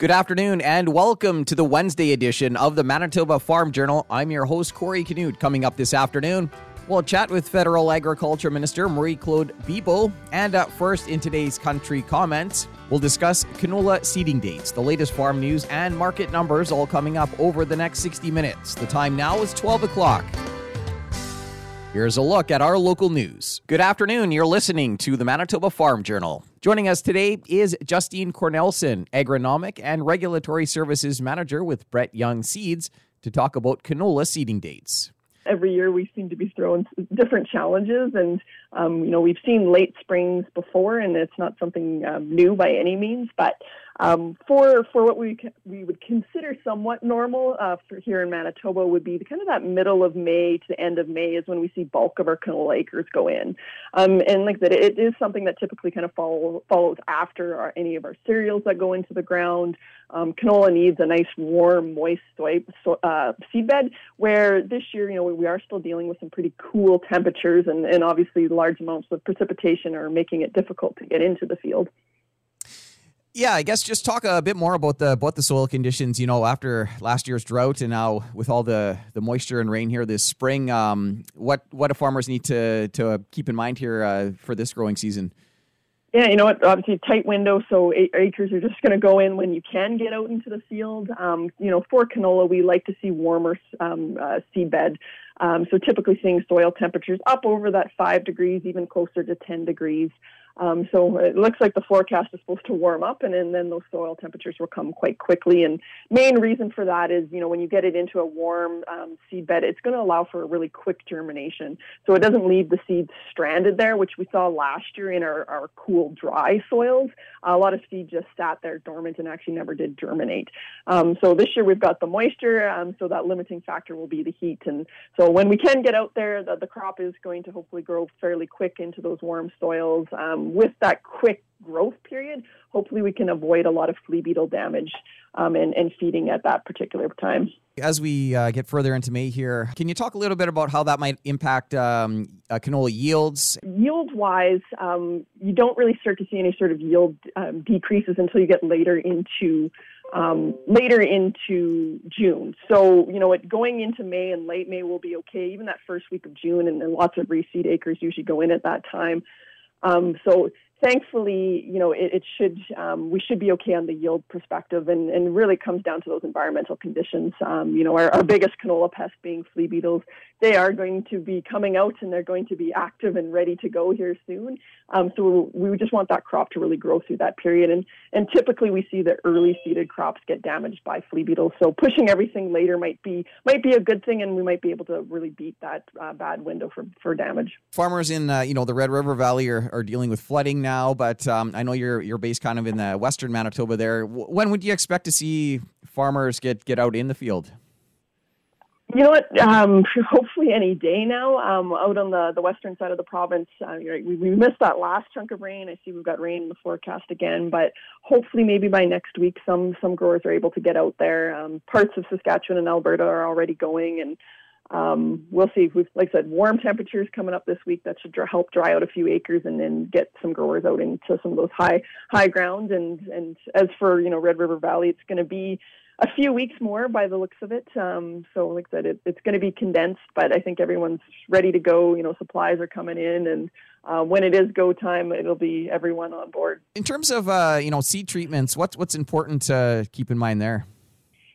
Good afternoon and welcome to the Wednesday edition of the Manitoba Farm Journal. I'm your host, Corey Canute. Coming up this afternoon, we'll chat with Federal Agriculture Minister Marie Claude Bibeau. And uh, first, in today's country comments, we'll discuss canola seeding dates, the latest farm news, and market numbers all coming up over the next 60 minutes. The time now is 12 o'clock. Here's a look at our local news. Good afternoon. You're listening to the Manitoba Farm Journal. Joining us today is Justine Cornelsen, Agronomic and Regulatory Services Manager with Brett Young Seeds, to talk about canola seeding dates. Every year we seem to be thrown different challenges and um, you know we've seen late springs before and it's not something um, new by any means but um, for for what we we would consider somewhat normal uh, for here in Manitoba would be the, kind of that middle of May to the end of May is when we see bulk of our canola acres go in, um, and like that it is something that typically kind of follow, follows after our, any of our cereals that go into the ground. Um, canola needs a nice warm, moist soy, so, uh, seedbed. Where this year, you know, we are still dealing with some pretty cool temperatures, and, and obviously large amounts of precipitation are making it difficult to get into the field. Yeah, I guess just talk a bit more about the about the soil conditions. You know, after last year's drought and now with all the the moisture and rain here this spring, um, what what do farmers need to to keep in mind here uh, for this growing season? Yeah, you know what? Obviously, tight window, so acres are just going to go in when you can get out into the field. Um, you know, for canola, we like to see warmer um, uh, seed. Um, so typically seeing soil temperatures up over that five degrees, even closer to 10 degrees. Um, so it looks like the forecast is supposed to warm up, and, then those soil temperatures will come quite quickly. And main reason for that is, you know, when you get it into a warm um, seed bed, it's going to allow for a really quick germination. So it doesn't leave the seeds stranded there, which we saw last year in our, our cool, dry soils. a lot of seed just sat there dormant and actually never did germinate. Um, so this year we've got the moisture, um, so that limiting factor will be the heat. And so when we can get out there, the, the crop is going to hopefully grow fairly quick into those warm soils. Um, with that quick growth period, hopefully we can avoid a lot of flea beetle damage um, and, and, feeding at that particular time. As we uh, get further into May here, can you talk a little bit about how that might impact um, uh, canola yields? Yield wise, um, you don't really start to see any sort of yield um, decreases until you get later into um, later into June. So, you know, what, going into May and late May will be okay. Even that first week of June, and, and lots of reseed acres usually go in at that time. Um, so thankfully, you know, it, it should um, we should be okay on the yield perspective, and, and really comes down to those environmental conditions. Um, you know, our, our biggest canola pest being flea beetles, they are going to be coming out and they're going to be active and ready to go here soon. Um, so we just want that crop to really grow through that period, and and typically we see the early seeded crops get damaged by flea beetles. So pushing everything later might be might be a good thing, and we might be able to really beat that uh, bad window for for damage. Farmers in uh, you know the Red River Valley are, are dealing with flooding now now, but um, I know you're you're based kind of in the western Manitoba. There, when would you expect to see farmers get get out in the field? You know what? Um, hopefully, any day now. Um, out on the, the western side of the province, uh, we, we missed that last chunk of rain. I see we've got rain in the forecast again, but hopefully, maybe by next week, some some growers are able to get out there. Um, parts of Saskatchewan and Alberta are already going, and um, we'll see. We've, like I said, warm temperatures coming up this week. That should dry, help dry out a few acres and then get some growers out into some of those high high ground. And and as for you know Red River Valley, it's going to be a few weeks more by the looks of it. Um, so like I said, it, it's going to be condensed, but I think everyone's ready to go. You know, supplies are coming in, and uh, when it is go time, it'll be everyone on board. In terms of uh, you know seed treatments, what's what's important to keep in mind there?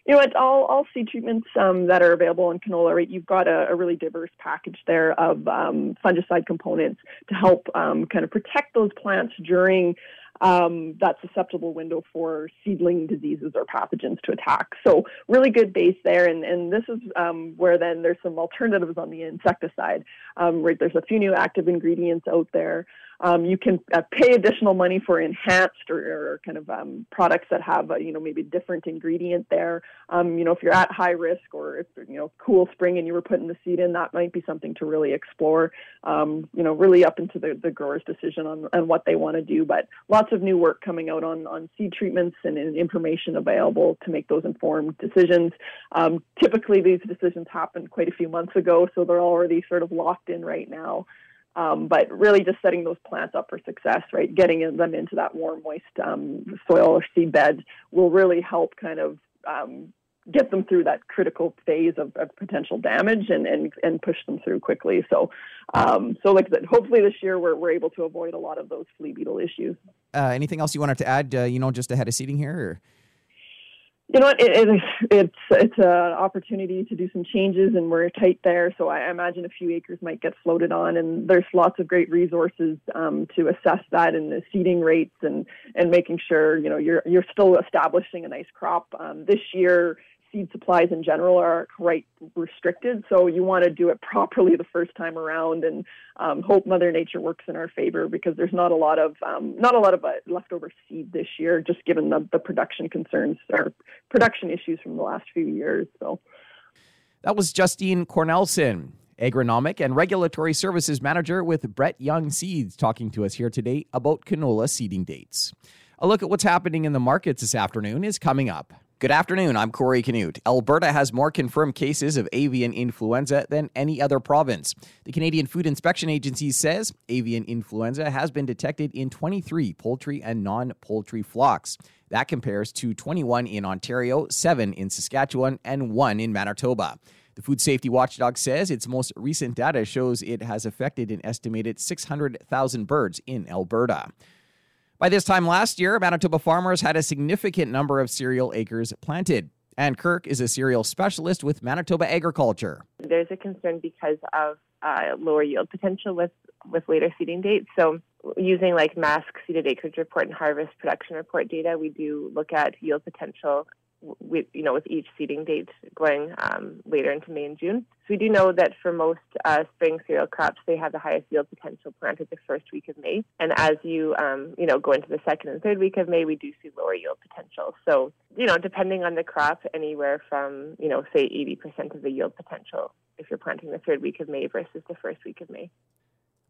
You know, it's all, all seed treatments um, that are available in canola, right? You've got a, a really diverse package there of um, fungicide components to help um, kind of protect those plants during um, that susceptible window for seedling diseases or pathogens to attack. So really good base there, and, and this is um, where then there's some alternatives on the insecticide. Um, right, there's a few new active ingredients out there. Um, you can uh, pay additional money for enhanced or, or kind of um, products that have a, you know maybe different ingredient there. Um, you know if you're at high risk or if you know cool spring and you were putting the seed in, that might be something to really explore. Um, you know really up into the, the grower's decision on, on what they want to do. But lots of new work coming out on on seed treatments and, and information available to make those informed decisions. Um, typically these decisions happened quite a few months ago, so they're already sort of locked in right now. Um, but really, just setting those plants up for success, right? Getting them into that warm, moist um, soil or seed bed will really help kind of um, get them through that critical phase of, of, potential damage and, and, and push them through quickly. So, um, so like said, hopefully this year we're, we're able to avoid a lot of those flea beetle issues. Uh, anything else you wanted to add, uh, you know, just ahead of seeding here? Or? You know? It, it, it's it's an opportunity to do some changes, and we're tight there. So I imagine a few acres might get floated on, and there's lots of great resources um, to assess that and the seeding rates and and making sure you know you're you're still establishing a nice crop. Um, this year, seed supplies in general are quite restricted. So you want to do it properly the first time around, and um, hope Mother Nature works in our favor because there's not a lot of um, not a lot of uh, leftover seed this year, just given the, the production concerns or production issues from the last few years. So that was Justine Cornelsen. Agronomic and Regulatory Services Manager with Brett Young Seeds, talking to us here today about canola seeding dates. A look at what's happening in the markets this afternoon is coming up. Good afternoon. I'm Corey Canute. Alberta has more confirmed cases of avian influenza than any other province. The Canadian Food Inspection Agency says avian influenza has been detected in 23 poultry and non poultry flocks. That compares to 21 in Ontario, 7 in Saskatchewan, and 1 in Manitoba. The Food Safety Watchdog says its most recent data shows it has affected an estimated 600,000 birds in Alberta. By this time last year, Manitoba farmers had a significant number of cereal acres planted. Anne Kirk is a cereal specialist with Manitoba Agriculture. There's a concern because of uh, lower yield potential with, with later seeding dates. So, using like MASC seeded acreage report and harvest production report data, we do look at yield potential with you know with each seeding date going um, later into May and June. So we do know that for most uh, spring cereal crops, they have the highest yield potential planted the first week of May, and as you um, you know go into the second and third week of May, we do see lower yield potential. So you know depending on the crop, anywhere from you know say 80% of the yield potential if you're planting the third week of May versus the first week of May.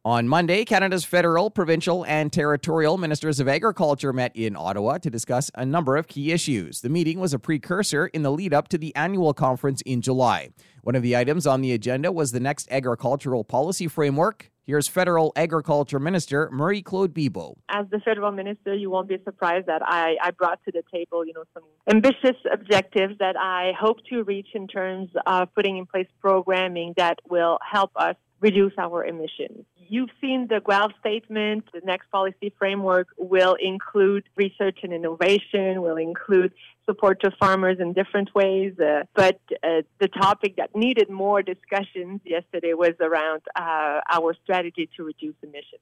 On Monday, Canada's federal, provincial, and territorial ministers of agriculture met in Ottawa to discuss a number of key issues. The meeting was a precursor in the lead up to the annual conference in July. One of the items on the agenda was the next agricultural policy framework. Here's Federal Agriculture Minister Marie Claude Bibeau. As the federal minister, you won't be surprised that I, I brought to the table, you know, some ambitious objectives that I hope to reach in terms of putting in place programming that will help us reduce our emissions. You've seen the Guelph statement. The next policy framework will include research and innovation, will include support to farmers in different ways. Uh, but uh, the topic that needed more discussions yesterday was around uh, our strategy to reduce emissions.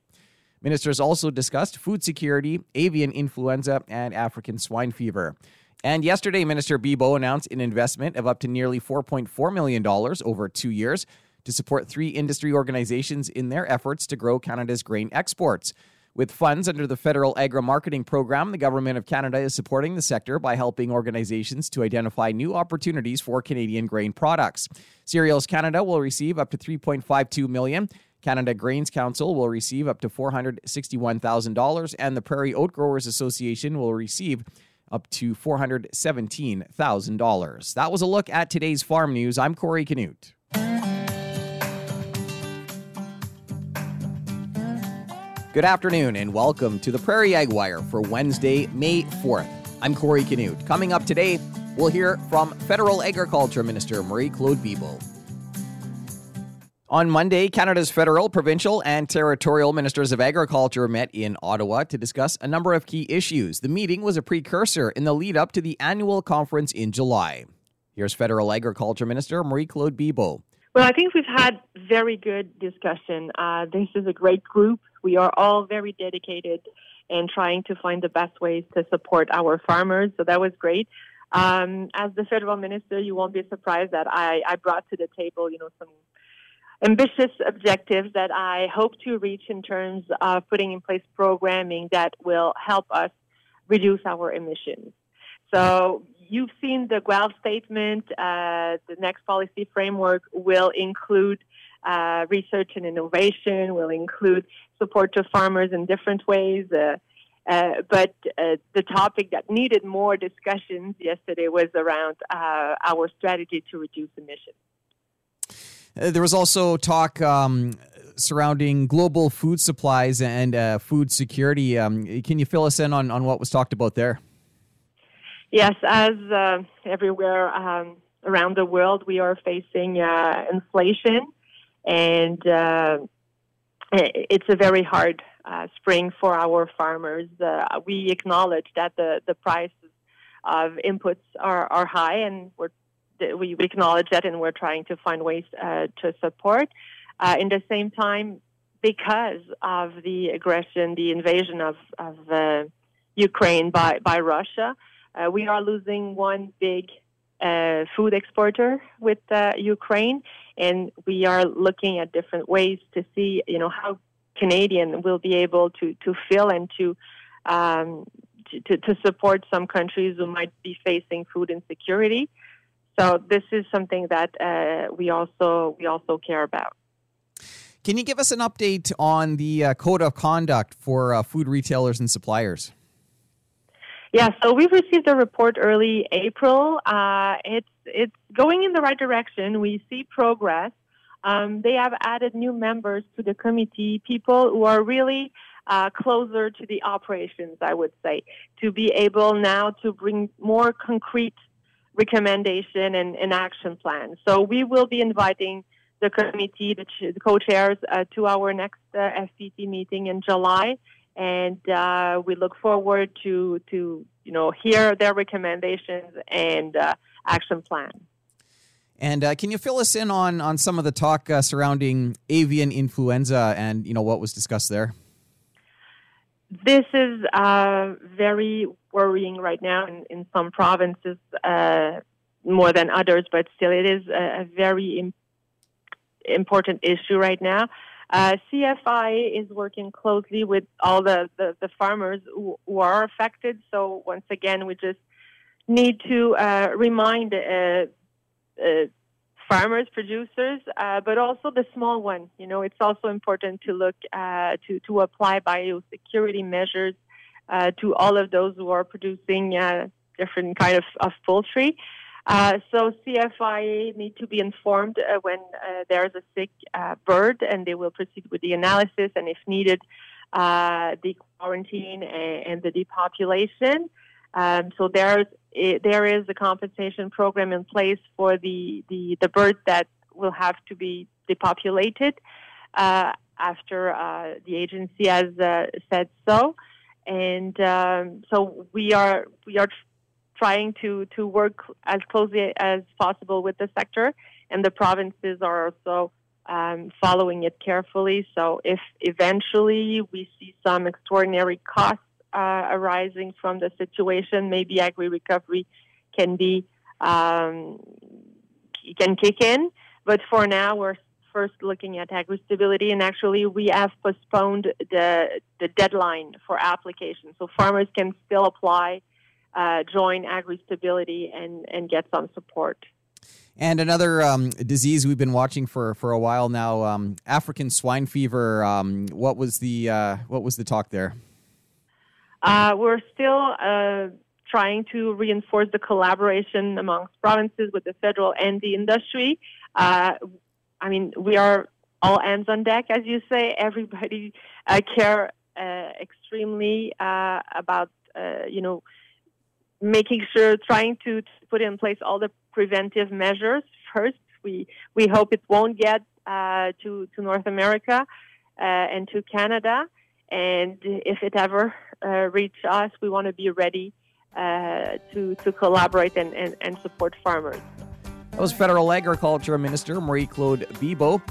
Ministers also discussed food security, avian influenza, and African swine fever. And yesterday, Minister Bibeau announced an investment of up to nearly $4.4 million over two years to support three industry organizations in their efforts to grow Canada's grain exports. With funds under the Federal AgriMarketing Program, the Government of Canada is supporting the sector by helping organizations to identify new opportunities for Canadian grain products. Cereals Canada will receive up to 3.52 million. Canada Grains Council will receive up to $461,000 and the Prairie Oat Growers Association will receive up to $417,000. That was a look at today's farm news. I'm Corey Canute. Good afternoon and welcome to the Prairie Ag Wire for Wednesday, May 4th. I'm Corey Canute. Coming up today, we'll hear from Federal Agriculture Minister Marie Claude Bibeau. On Monday, Canada's federal, provincial, and territorial ministers of agriculture met in Ottawa to discuss a number of key issues. The meeting was a precursor in the lead up to the annual conference in July. Here's Federal Agriculture Minister Marie Claude Bibeau. Well, I think we've had very good discussion. Uh, this is a great group. We are all very dedicated and trying to find the best ways to support our farmers. So that was great. Um, as the federal minister, you won't be surprised that I, I brought to the table, you know, some ambitious objectives that I hope to reach in terms of putting in place programming that will help us reduce our emissions. So you've seen the Guelph statement. Uh, the next policy framework will include uh, research and innovation, will include support to farmers in different ways. Uh, uh but uh, the topic that needed more discussions yesterday was around our strategy to reduce emissions. there was also talk um, surrounding global food supplies and food security. Um, can you fill us in on, on what was talked about there? Yes, as uh, everywhere um, around the world, we are facing uh, inflation, and uh, it's a very hard uh, spring for our farmers. Uh, we acknowledge that the, the prices of inputs are, are high, and we acknowledge that, and we're trying to find ways uh, to support. In the same time, because of the aggression, the invasion of, of Ukraine by, by Russia, uh, we are losing one big food exporter with Ukraine, and we are looking at different ways to see, you know, how Canadian will be able to to fill and to um, to, to support some countries who might be facing food insecurity. So this is something that uh, we also we also care about. Can you give us an update on the uh, code of conduct for uh, food retailers and suppliers? Yeah, so we've received a report early April. Uh, it's it's going in the right direction. We see progress. Um, they have added new members to the committee, people who are really uh, closer to the operations, I would say, to be able now to bring more concrete recommendation and, and action plan. So we will be inviting the committee, the, ch- the co-chairs, uh, to our next uh, FPT meeting in July, and uh, we look forward to to you know hear their recommendations and uh, action plan. And uh, can you fill us in on on some of the talk uh, surrounding avian influenza and you know what was discussed there? This is uh, very worrying right now in, in some provinces uh, more than others, but still it is a, a very Im- important issue right now. Uh, CFI is working closely with all the, the, the farmers who, who, are affected. So once again, we just need to uh, remind uh, farmers, producers, uh, but also the small one. You know, it's also important to look uh, to to apply biosecurity measures uh, to all of those who are producing uh, different kind of, of poultry. Uh, so CFIA need to be informed uh, when there is a sick bird, and they will proceed with the analysis, and if needed, the quarantine and, and the depopulation. Um, so there's it, there is a compensation program in place for the, the, the that will have to be depopulated uh, after uh, the agency has uh, said so. And um, so we are we are trying to, to work as closely as possible with the sector, and the provinces are also um, following it carefully. So if eventually we see some extraordinary costs uh, arising from the situation, maybe agri recovery can be um, can kick in. But for now, we're first looking at AgriStability, and actually, we have postponed the the deadline for application, so farmers can still apply, uh, join AgriStability, and and get some support. And another um, disease we've been watching for, for a while now, um, African swine fever. Um, what was the uh, what was the talk there? Uh, we're still uh, trying to reinforce the collaboration amongst provinces with the federal and the industry. Uh, I mean, we are all hands on deck, as you say. Everybody uh, care uh, extremely uh, about, you know, making sure, trying to, to, put in place all the preventive measures first. We we hope it won't get to to North America and to Canada. And if it ever uh, reach us, we want to be ready uh, to, to collaborate and, and, and support farmers. That was Federal Agriculture Minister Marie Claude Bibeau.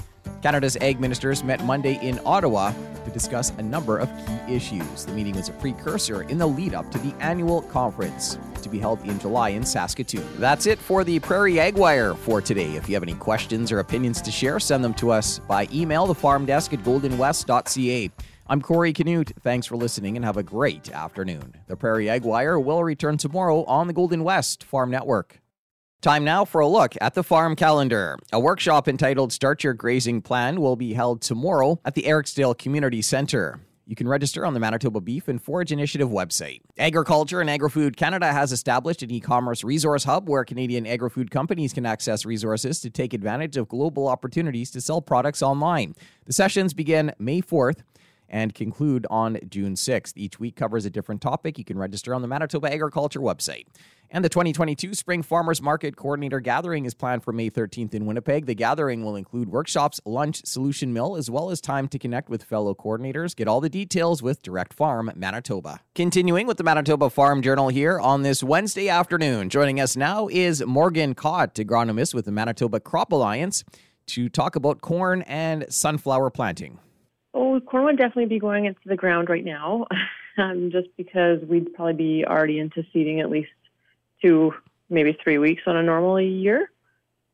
Canada's ag ministers met Monday in Ottawa to discuss a number of key issues. The meeting was a precursor in the lead up to the annual conference to be held in July in Saskatoon. That's it for the Prairie Ag Wire for today. If you have any questions or opinions to share, send them to us by email, the farm desk at goldenwest.ca. I'm Corey Canute. Thanks for listening and have a great afternoon. The Prairie Ag Wire will return tomorrow on the Golden West Farm Network. Time now for a look at the farm calendar. A workshop entitled Start Your Grazing Plan will be held tomorrow at the Eriksdale Community Center. You can register on the Manitoba Beef and Forage Initiative website. Agriculture and Agri-Food Canada has established an e-commerce resource hub where Canadian agri-food companies can access resources to take advantage of global opportunities to sell products online. The sessions begin May 4th and conclude on June 6th. Each week covers a different topic. You can register on the Manitoba Agriculture website. And the 2022 Spring Farmers Market Coordinator Gathering is planned for May 13th in Winnipeg. The gathering will include workshops, lunch, solution mill, as well as time to connect with fellow coordinators. Get all the details with Direct Farm Manitoba. Continuing with the Manitoba Farm Journal here on this Wednesday afternoon. Joining us now is Morgan Cott, agronomist with the Manitoba Crop Alliance, to talk about corn and sunflower planting. Oh, corn would definitely be going into the ground right now, um, just because we'd probably be already into seeding at least two, maybe three weeks on a normal year.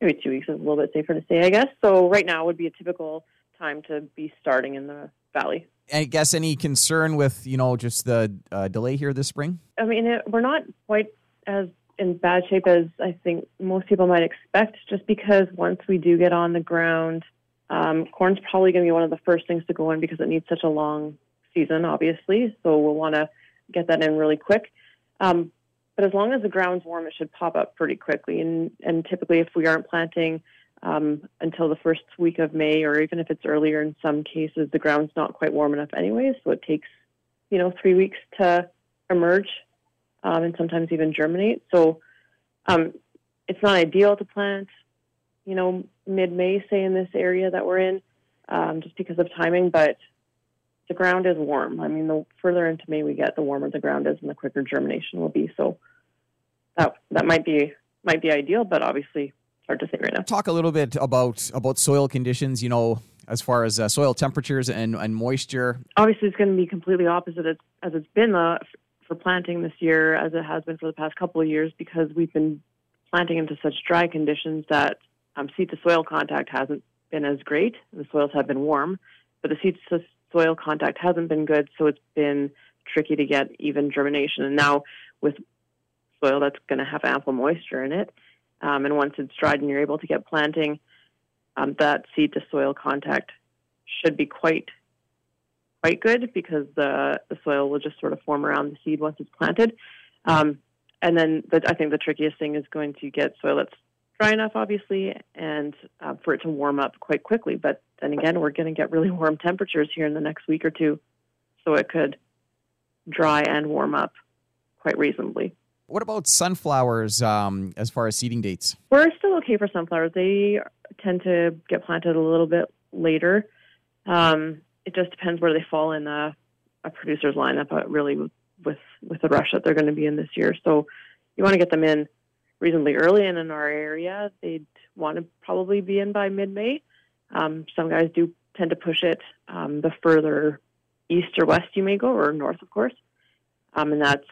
Maybe two weeks is a little bit safer to say, I guess. So right now would be a typical time to be starting in the valley. I guess any concern with you know just the uh, delay here this spring? I mean, it, we're not quite as in bad shape as I think most people might expect, just because once we do get on the ground, um, corn's probably going to be one of the first things to go in because it needs such a long season, obviously. So we'll want to get that in really quick. Um, but as long as the ground's warm, it should pop up pretty quickly. And, and typically, if we aren't planting um, until the first week of May, or even if it's earlier in some cases, the ground's not quite warm enough anyway. So it takes, you know, three weeks to emerge um, and sometimes even germinate. So um, it's not ideal to plant, you know, mid May, say in this area that we're in, um, just because of timing. But the ground is warm. I mean, the further into May we get, the warmer the ground is, and the quicker germination will be. So that that might be might be ideal, but obviously hard to say right now. Talk a little bit about about soil conditions. You know, as far as uh, soil temperatures and, and moisture. Obviously, it's going to be completely opposite as, as it's been uh, for planting this year, as it has been for the past couple of years, because we've been planting into such dry conditions that um, seed to soil contact hasn't been as great. The soils have been warm, but the seed to soil contact hasn't been good, so it's been tricky to get even germination. And now with soil that's going to have ample moisture in it. Um, and once it's dried and you're able to get planting, um, that seed to soil contact should be quite quite good because the, the soil will just sort of form around the seed once it's planted. Um, and then the, I think the trickiest thing is going to get soil that's dry enough, obviously, and uh, for it to warm up quite quickly. But then again, we're going to get really warm temperatures here in the next week or two, so it could dry and warm up quite reasonably. What about sunflowers um, as far as seeding dates? We're still okay for sunflowers. They tend to get planted a little bit later. Um, it just depends where they fall in a, a producer's lineup, uh, really, with with the rush that they're going to be in this year. So you want to get them in reasonably early, and in our area, they'd want to probably be in by mid-May. Um, some guys do tend to push it um, the further east or west you may go, or north, of course, um, and that's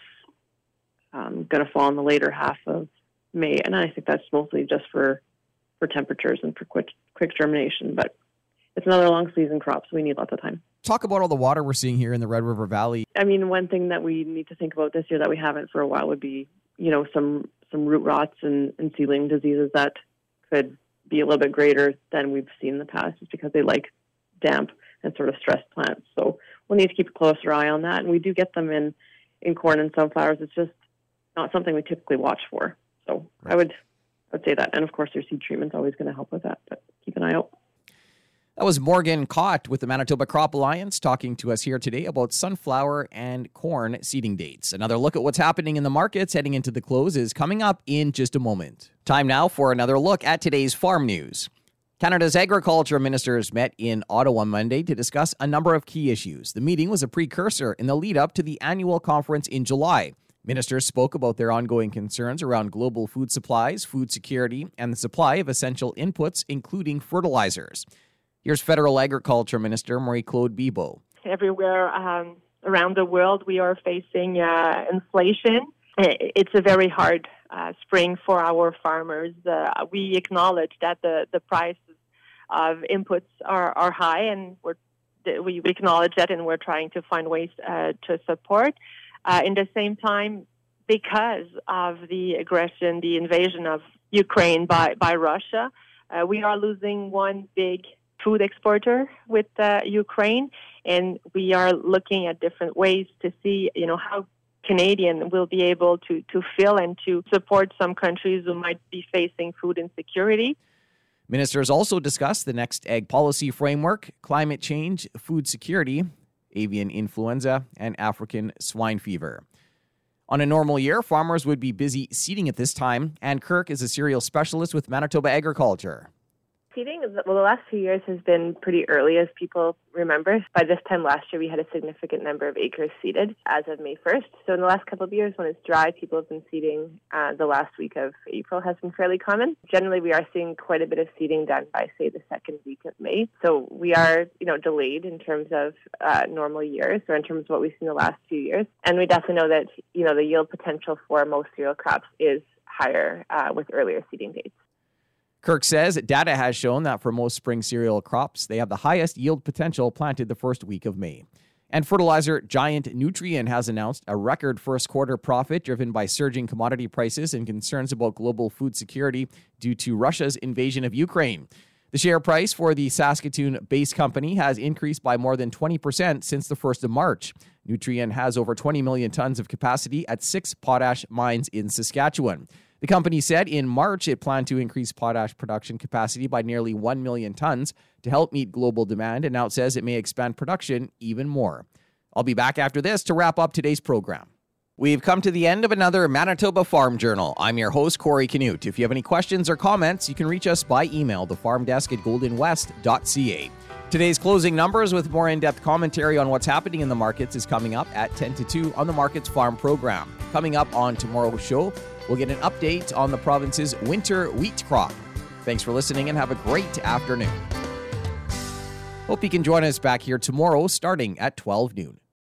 um, going to fall in the later half of May, and I think that's mostly just for for temperatures and for quick quick germination. But it's another long season crop, so we need lots of time. Talk about all the water we're seeing here in the Red River Valley. I mean, one thing that we need to think about this year that we haven't for a while would be, you know, some some root rots and, and seedling diseases that could be a little bit greater than we've seen in the past, just because they like damp and sort of stressed plants. So we'll need to keep a closer eye on that. And we do get them in in corn and sunflowers. It's just not something we typically watch for. So right. I would I would say that. And of course, your seed treatment's always going to help with that, but keep an eye out. That was Morgan Cott with the Manitoba Crop Alliance talking to us here today about sunflower and corn seeding dates. Another look at what's happening in the markets heading into the close is coming up in just a moment. Time now for another look at today's farm news. Canada's agriculture ministers met in Ottawa Monday to discuss a number of key issues. The meeting was a precursor in the lead up to the annual conference in July. Ministers spoke about their ongoing concerns around global food supplies, food security, and the supply of essential inputs, including fertilizers. Here's Federal Agriculture Minister Marie Claude Bibeau. Everywhere um, around the world, we are facing uh, inflation. It's a very hard uh, spring for our farmers. Uh, we acknowledge that the, the prices of inputs are, are high, and we acknowledge that, and we're trying to find ways uh, to support. Uh, in the same time, because of the aggression, the invasion of Ukraine by, by Russia, uh, we are losing one big food exporter with uh, Ukraine, and we are looking at different ways to see, you know, how Canadian will be able to, to fill and to support some countries who might be facing food insecurity. Ministers also discussed the next ag policy framework, climate change, food security, avian influenza, and African swine fever. On a normal year, farmers would be busy seeding at this time, Anne Kirk is a cereal specialist with Manitoba Agriculture well, the last few years has been pretty early, as people remember. By this time last year, we had a significant number of acres seeded as of May 1st. So in the last couple of years, when it's dry, people have been seeding. Uh, the last week of April has been fairly common. Generally, we are seeing quite a bit of seeding done by, say, the second week of May. So we are, you know, delayed in terms of uh, normal years or in terms of what we've seen the last few years. And we definitely know that, you know, the yield potential for most cereal crops is higher uh, with earlier seeding dates. Kirk says data has shown that for most spring cereal crops, they have the highest yield potential planted the first week of May. And fertilizer giant Nutrien has announced a record first quarter profit driven by surging commodity prices and concerns about global food security due to Russia's invasion of Ukraine. The share price for the Saskatoon based company has increased by more than 20% since the 1st of March. Nutrien has over 20 million tons of capacity at six potash mines in Saskatchewan. The company said in March it planned to increase potash production capacity by nearly 1 million tons to help meet global demand, and now it says it may expand production even more. I'll be back after this to wrap up today's program. We've come to the end of another Manitoba Farm Journal. I'm your host, Corey Canute. If you have any questions or comments, you can reach us by email, thefarmdesk at goldenwest.ca. Today's closing numbers with more in depth commentary on what's happening in the markets is coming up at 10 to 2 on the Markets Farm program. Coming up on tomorrow's show, We'll get an update on the province's winter wheat crop. Thanks for listening and have a great afternoon. Hope you can join us back here tomorrow starting at 12 noon.